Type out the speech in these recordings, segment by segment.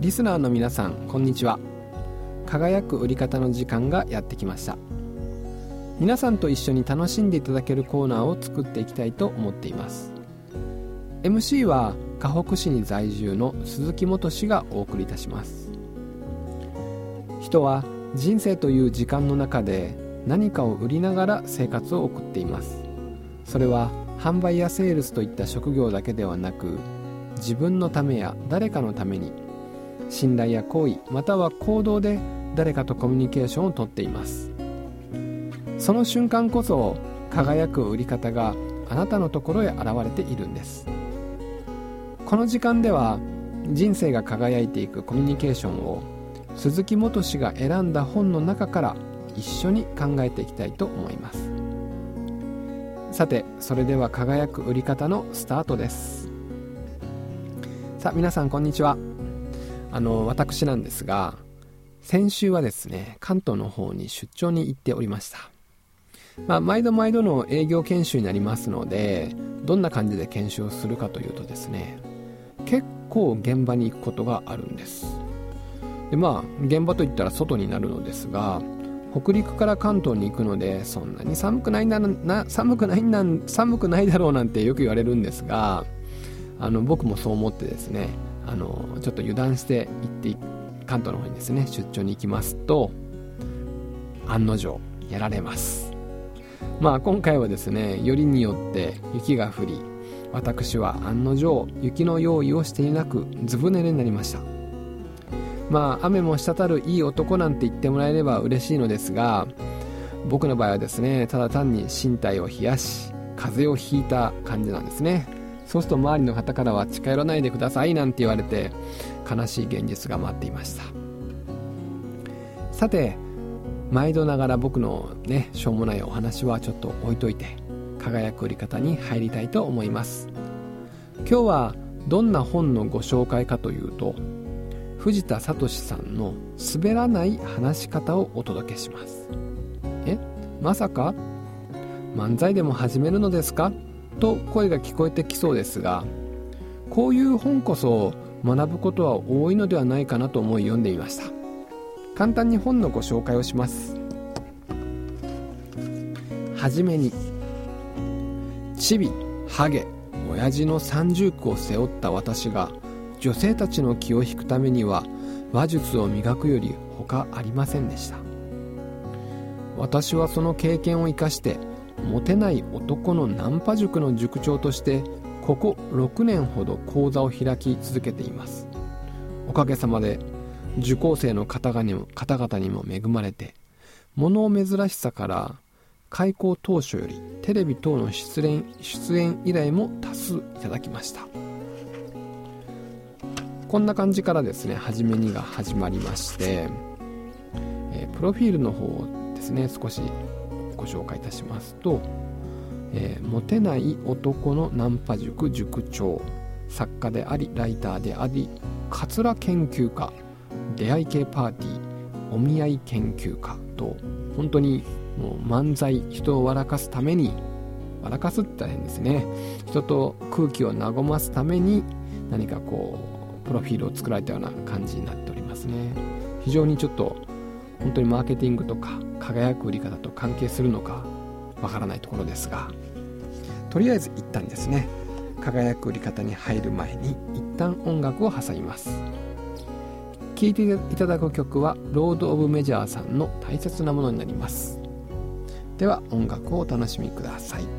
リスナーの皆さんこんにちは。輝く売り方の時間がやってきました。皆さんと一緒に楽しんでいただけるコーナーを作っていきたいと思っています。MC は河北市に在住の鈴木元氏がお送りいたします。人は人生という時間の中で何かを売りながら生活を送っています。それは販売やセールスといった職業だけではなく自分のためや誰かのために信頼や行為または行動で誰かとコミュニケーションをとっています。その瞬間こそ輝く売り方があなたのところへ現れているんです。この時間では人生が輝いていくコミュニケーションを鈴木元氏が選んだ本の中から一緒に考えていきたいと思います。さてそれでは輝く売り方のスタートです。さあ皆さんこんにちは。あの私なんですが先週はですね関東の方に出張に行っておりました。まあ、毎度毎度の営業研修になりますのでどんな感じで研修をするかというとですね結構現場に行くことがあるんです。でまあ現場といったら外になるのですが北陸から関東に行くのでそんなに寒くないなな寒くないな寒くないだろうなんてよく言われるんですがあの僕もそう思ってですねあのちょっと油断して行って関東の方にですね出張に行きますと案の定やられます。まあ今回はですねよりによって雪が降り私は案の定雪の用意をしていなくずぶ濡れになりました。まあ雨も滴るいい男なんて言ってもらえれば嬉しいのですが僕の場合はですねただ単に身体を冷やし風邪をひいた感じなんですね。そうすると周りの方からは近寄らないでくださいなんて言われて悲しい現実が待っていました。さて毎度ながら僕のねしょうもないお話はちょっと置いといて輝く売り方に入りたいと思います。今日はどんな本のご紹介かというと藤田聡さんの滑らない話し方をお届けします。え？まさか？漫才でも始めるのですか？と声が聞こえてきそうですがこういう本こそ学ぶことは多いのではないかなと思い読んでみました。簡単に本のご紹介をします。はじめにチビハゲ親父の三重苦を背負った私が女性たちの気を引くためには話術を磨くより他ありませんでした。私はその経験を生かしてモテない男のナンパ塾の塾長としてここ6年ほど講座を開き続けています。おかげさまで受講生の方々にも方々にも恵まれて物珍しさから開校当初よりテレビ等の出演出演依頼も多数いただきました。こんな感じからですね初めにが始まりまして、えー、プロフィールの方をですね少しご紹介いたしますと、えー、モテない男のナンパ塾塾長作家でありライターでありカツラ研究家出会い系パーティーお見合い研究家と本当にもう漫才人を笑かすために笑かすって大変ですね。人と空気を和ますために何かこうプロフィールを作られたような感じになっておりますね。非常にちょっと本当にマーケティングとか輝く売り方と関係するのかわからないところですがとりあえず一旦ですね輝く売り方に入る前に一旦音楽を挟みます。聴いていただく曲はロード・オブ・メジャーさんの大切なものになります。では音楽をお楽しみください。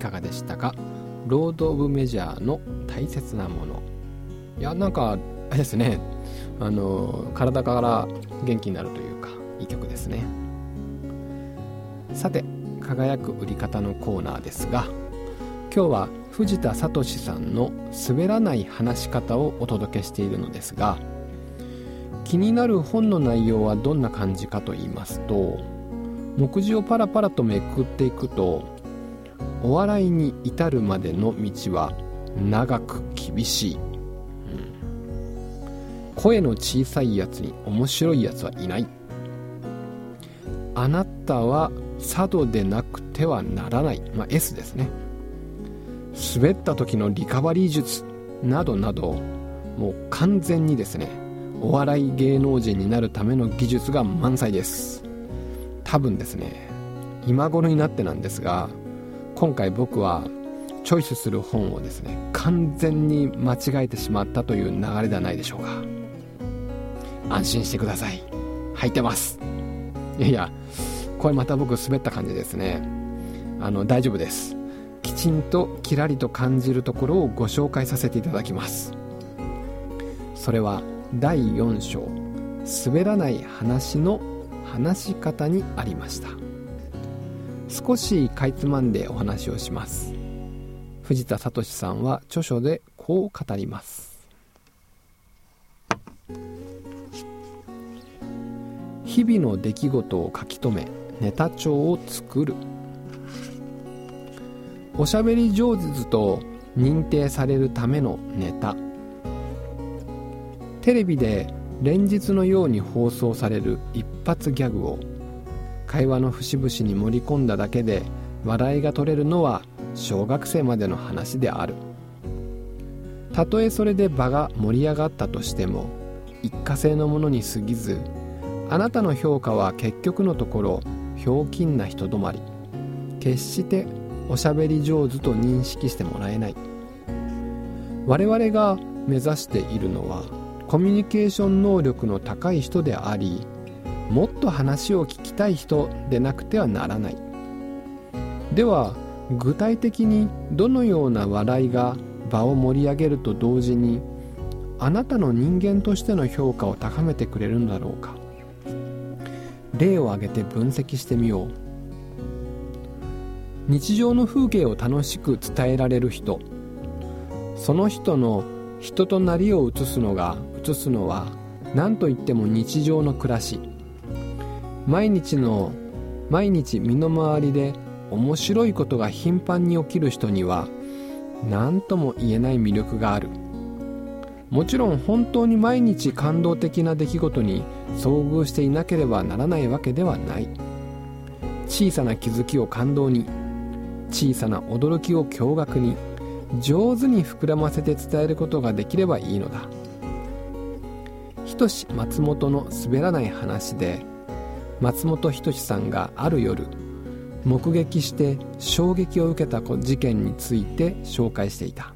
かがでしたか？ロード・オブ・メジャーの大切なもの。いやなんかあれですね。あの体から元気になるというかいい曲ですね。さて輝く売り方のコーナーですが今日は藤田聡さんの滑らない話し方をお届けしているのですが気になる本の内容はどんな感じかと言いますと目次をパラパラとめくっていくとお笑いに至るまでの道は長く厳しい、うん、声の小さいやつに面白いやつはいない。あなたは佐渡でなくてはならない、まあ、S ですね。滑った時のリカバリー術などなどもう完全にですねお笑い芸能人になるための技術が満載です。多分ですね今頃になってなんですが今回僕はチョイスする本をですね完全に間違えてしまったという流れではないでしょうか。安心してください。履いてます。いやいやこれまた僕滑った感じですね。あの大丈夫です。きちんとキラリと感じるところをご紹介させていただきます。それは第4章滑らない話の話し方にありました。少しかいつまんでお話をします。藤田聡さんは著書でこう語ります。日々の出来事を書き留めネタ帳を作る。おしゃべり上手と認定されるためのネタ。テレビで連日のように放送される一発ギャグを会話の節々に盛り込んだだけで笑いが取れるのは小学生までの話である。たとえそれで場が盛り上がったとしても一過性のものに過ぎずあなたの評価は結局のところひょうきんな人止まり。決しておしゃべり上手と認識してもらえない。我々が目指しているのはコミュニケーション能力の高い人でありもっと話を聞きたい人でなくてはならない。では具体的にどのような笑いが場を盛り上げると同時にあなたの人間としての評価を高めてくれるのだろうか。例を挙げて分析してみよう。日常の風景を楽しく伝えられる人。その人の人となりを映すのが映すのは何といっても日常の暮らし。毎日の毎日身の回りで面白いことが頻繁に起きる人には何とも言えない魅力がある。もちろん本当に毎日感動的な出来事に遭遇していなければならないわけではない。小さな気づきを感動に小さな驚きを驚愕に上手に膨らませて伝えることができればいいのだ。仁志松本の滑らない話で松本人志さんがある夜目撃して衝撃を受けた事件について紹介していた。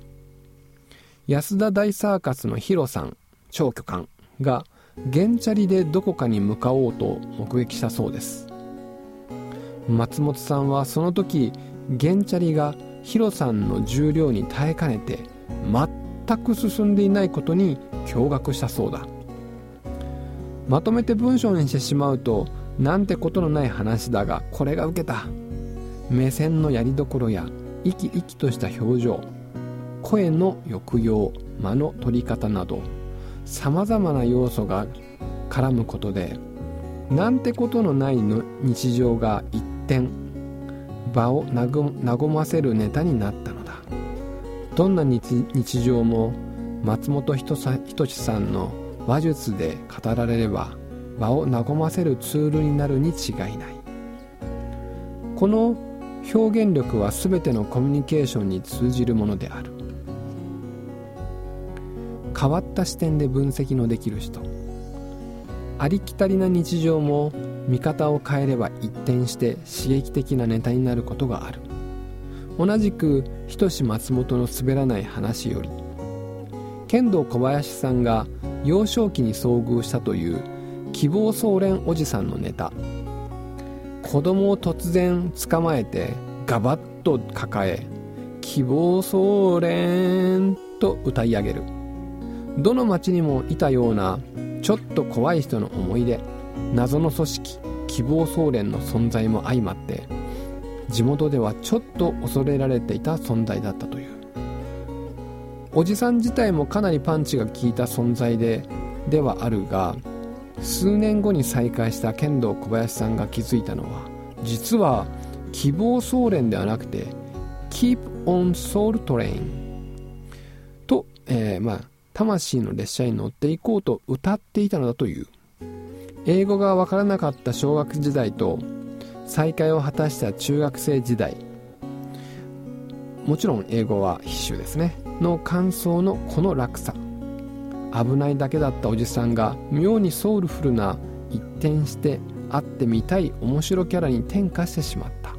安田大サーカスのヒロさん長居官が原チャリでどこかに向かおうと目撃したそうです。松本さんはその時原チャリがヒロさんの重量に耐えかねて全く進んでいないことに驚愕したそうだ。まとめて文章にしてしまうとなんてことのない話だがこれが受けた。目線のやりどころや生き生きとした表情声の抑揚間の取り方などさまざまな要素が絡むことでなんてことのないの日常が一転場を和ませるネタになったのだ。どんな日常も松本人志さんの話術で語られれば場を和ませるツールになるに違いない。この表現力は全てのコミュニケーションに通じるものである。変わった視点で分析のできる人。ありきたりな日常も見方を変えれば一転して刺激的なネタになることがある。同じく仁志松本の滑らない話より剣道小林さんが幼少期に遭遇したという希望総連おじさんのネタ。子供を突然捕まえてガバッと抱え希望ソ連と歌い上げる。どの町にもいたようなちょっと怖い人の思い出。謎の組織希望総連の存在も相まって地元ではちょっと恐れられていた存在だったという。おじさん自体もかなりパンチが効いた存在でではあるが数年後に再会した剣道小林さんが気づいたのは実は希望総連ではなくて Keep on Soul Train と、えー、まあ魂の列車に乗っていこうと歌っていたのだという。英語がわからなかった小学時代と再会を果たした中学生時代。もちろん英語は必修ですね。の感想のこの落差。危ないだけだったおじさんが妙にソウルフルな一転して会ってみたい面白キャラに転化してしまった。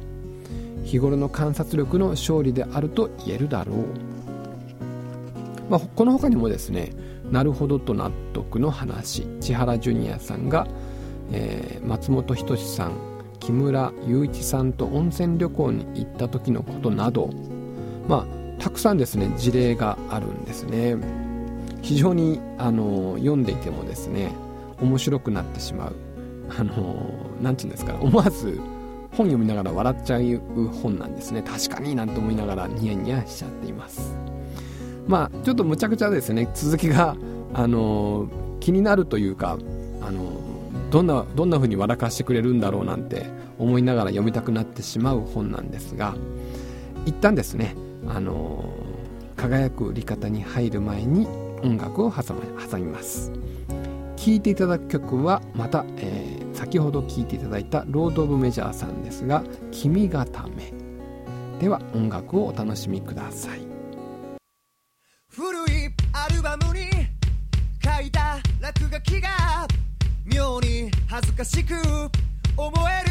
日頃の観察力の勝利であると言えるだろう、まあ、この他にもですねなるほどと納得の話千原ジュニアさんが、えー、松本人志さん木村雄一さんと温泉旅行に行った時のことなどまあたくさんですね事例があるんですね。非常にあの読んでいてもですね面白くなってしまう。あの何て言うんですか思わず本読みながら笑っちゃう本なんですね。確かになんて思いながらニヤニヤしちゃっています。まあちょっとむちゃくちゃですね続きがあの気になるというかあのどんなどんな風に笑かしてくれるんだろうなんて思いながら読みたくなってしまう本なんですが一旦ですねあの輝く売り方に入る前に音楽を挟みます。聴いていただく曲はまた、えー、先ほど聴いていただいたロード・オブ・メジャーさんですが「君がため」では音楽をお楽しみください。古いアルバムに書いた落書きが妙に恥ずかしく思える。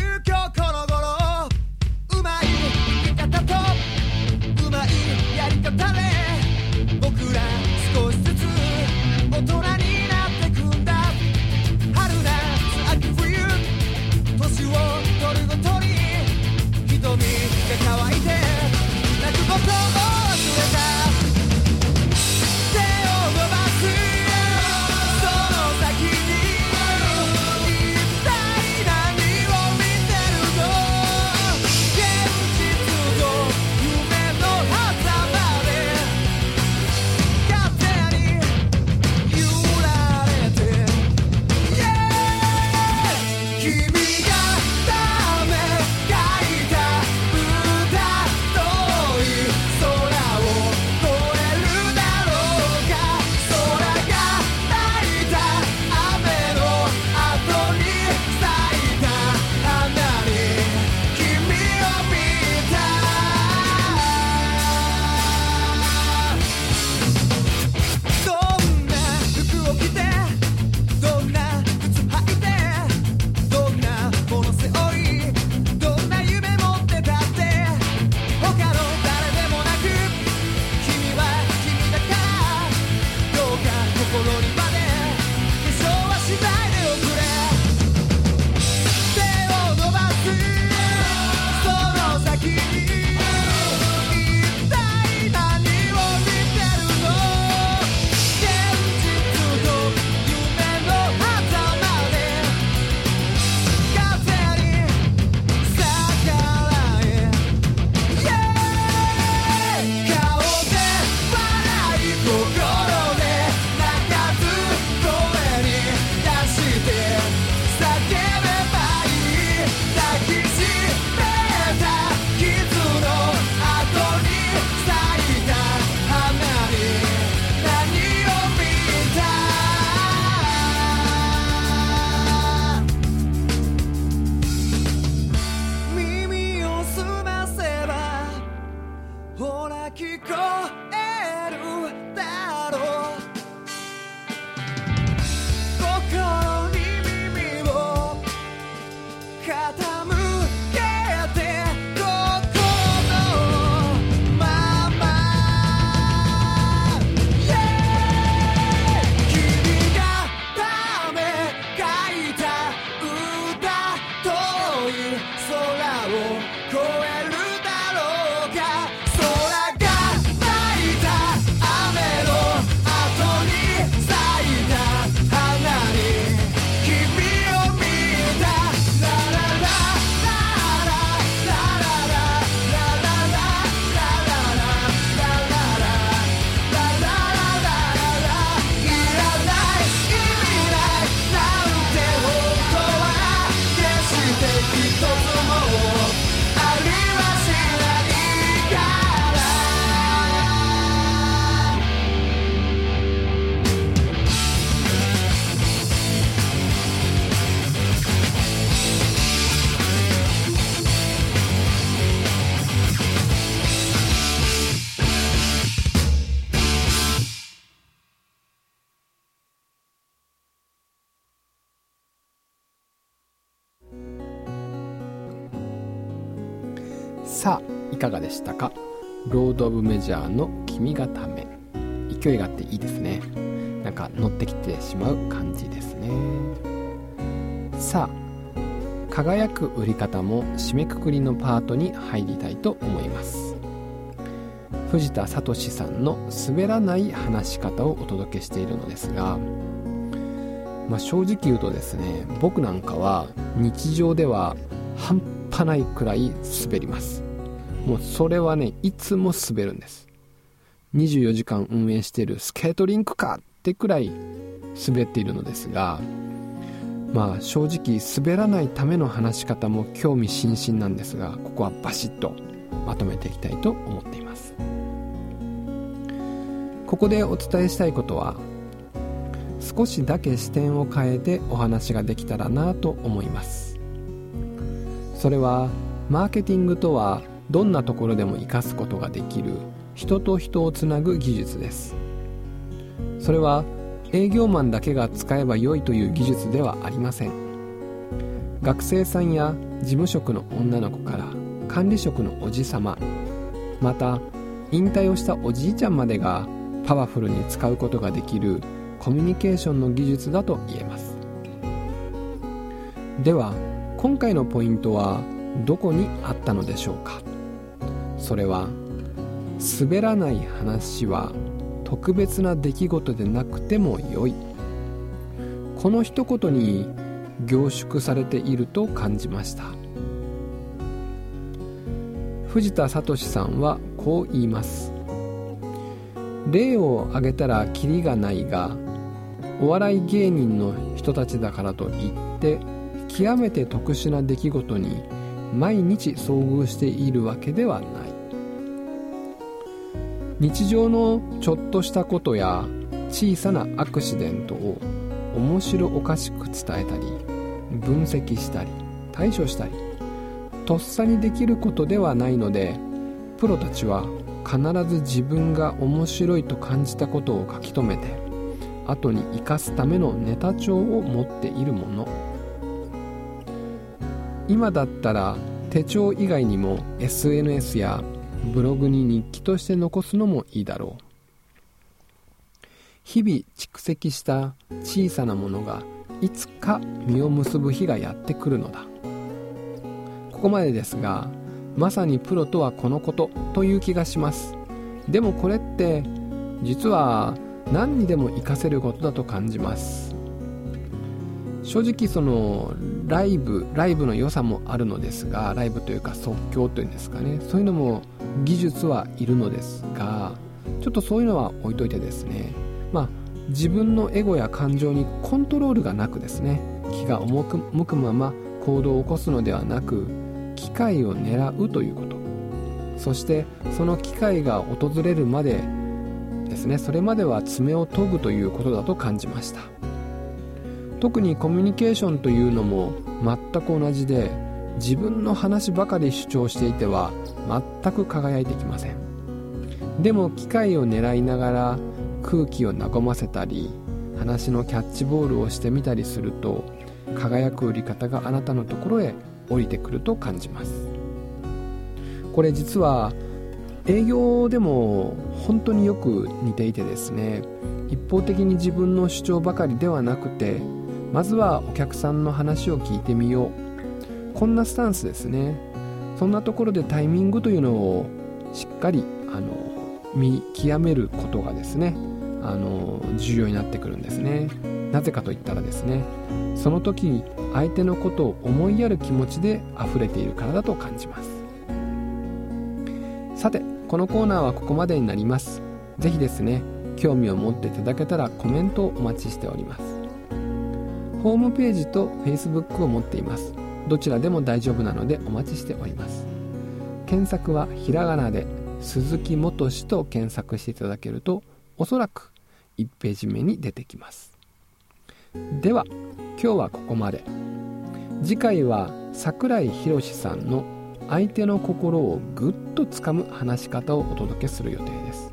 さあいかがでしたか？ロード・オブ・メジャーの「君がため」勢いがあっていいですね。なんか乗ってきてしまう感じですね。さあ輝く売り方も締めくくりのパートに入りたいと思います。藤田聡さんの滑らない話し方をお届けしているのですが、まあ、正直言うとですね僕なんかは日常では半端ないくらい滑ります。もうそれはねいつも滑るんです。24時間運営しているスケートリンクかってくらい滑っているのですがまあ正直滑らないための話し方も興味津々なんですがここはバシッとまとめていきたいと思っています。ここでお伝えしたいことは少しだけ視点を変えてお話ができたらなと思います。それはマーケティングとはどんなところでも活かすことができる人と人をつなぐ技術です。それは営業マンだけが使えば良いという技術ではありません。学生さんや事務職の女の子から管理職のおじさままた引退をしたおじいちゃんまでがパワフルに使うことができるコミュニケーションの技術だと言えます。では今回のポイントはどこにあったのでしょうか？それは滑らない話は特別な出来事でなくても良い。この一言に凝縮されていると感じました。藤田聡さんはこう言います。例を挙げたらキリがないがお笑い芸人の人たちだからといって極めて特殊な出来事に毎日遭遇しているわけではない。日常のちょっとしたことや小さなアクシデントを面白おかしく伝えたり分析したり対処したりとっさにできることではないのでプロたちは必ず自分が面白いと感じたことを書き留めて後に生かすためのネタ帳を持っているもの。今だったら手帳以外にも SNS やブログに日記として残すのもいいだろう。日々蓄積した小さなものがいつか実を結ぶ日がやってくるのだ。ここまでですがまさにプロとはこのことという気がします。でもこれって実は何にでも活かせることだと感じます。正直そのライブライブの良さもあるのですがライブというか即興というんですかね。そういうのも技術はいるのですがちょっとそういうのは置いといてですね。まあ自分のエゴや感情にコントロールがなくですね。気が重く向くまま行動を起こすのではなく機会を狙うということ。そしてその機会が訪れるまでですね。それまでは爪を研ぐということだと感じました。特にコミュニケーションというのも全く同じで自分の話ばかり主張していては全く輝いてきません。でも機会を狙いながら空気を和ませたり話のキャッチボールをしてみたりすると輝く売り方があなたのところへ降りてくると感じます。これ実は営業でも本当によく似ていてですね一方的に自分の主張ばかりではなくてまずはお客さんの話を聞いてみよう。こんなスタンスですね。そんなところでタイミングというのをしっかりあの見極めることがですねあの重要になってくるんですね。なぜかといったらですねその時相手のことを思いやる気持ちで溢れているからだと感じます。さてこのコーナーはここまでになります。是非ですね興味を持っていただけたらコメントをお待ちしております。ホームページと Facebook を持っています。どちらでも大丈夫なのでお待ちしております。検索はひらがなで鈴木元氏と検索していただけるとおそらく1ページ目に出てきます。では今日はここまで。次回は桜井宏さんの相手の心をぐっとつかむ話し方をお届けする予定です。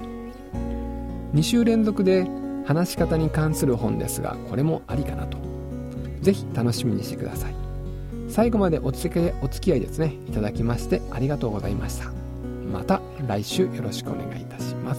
2週連続で話し方に関する本ですがこれもありかなと。ぜひ楽しみにしてください。最後までお付きお付き合いですね。いただきましてありがとうございました。また来週よろしくお願いいたします。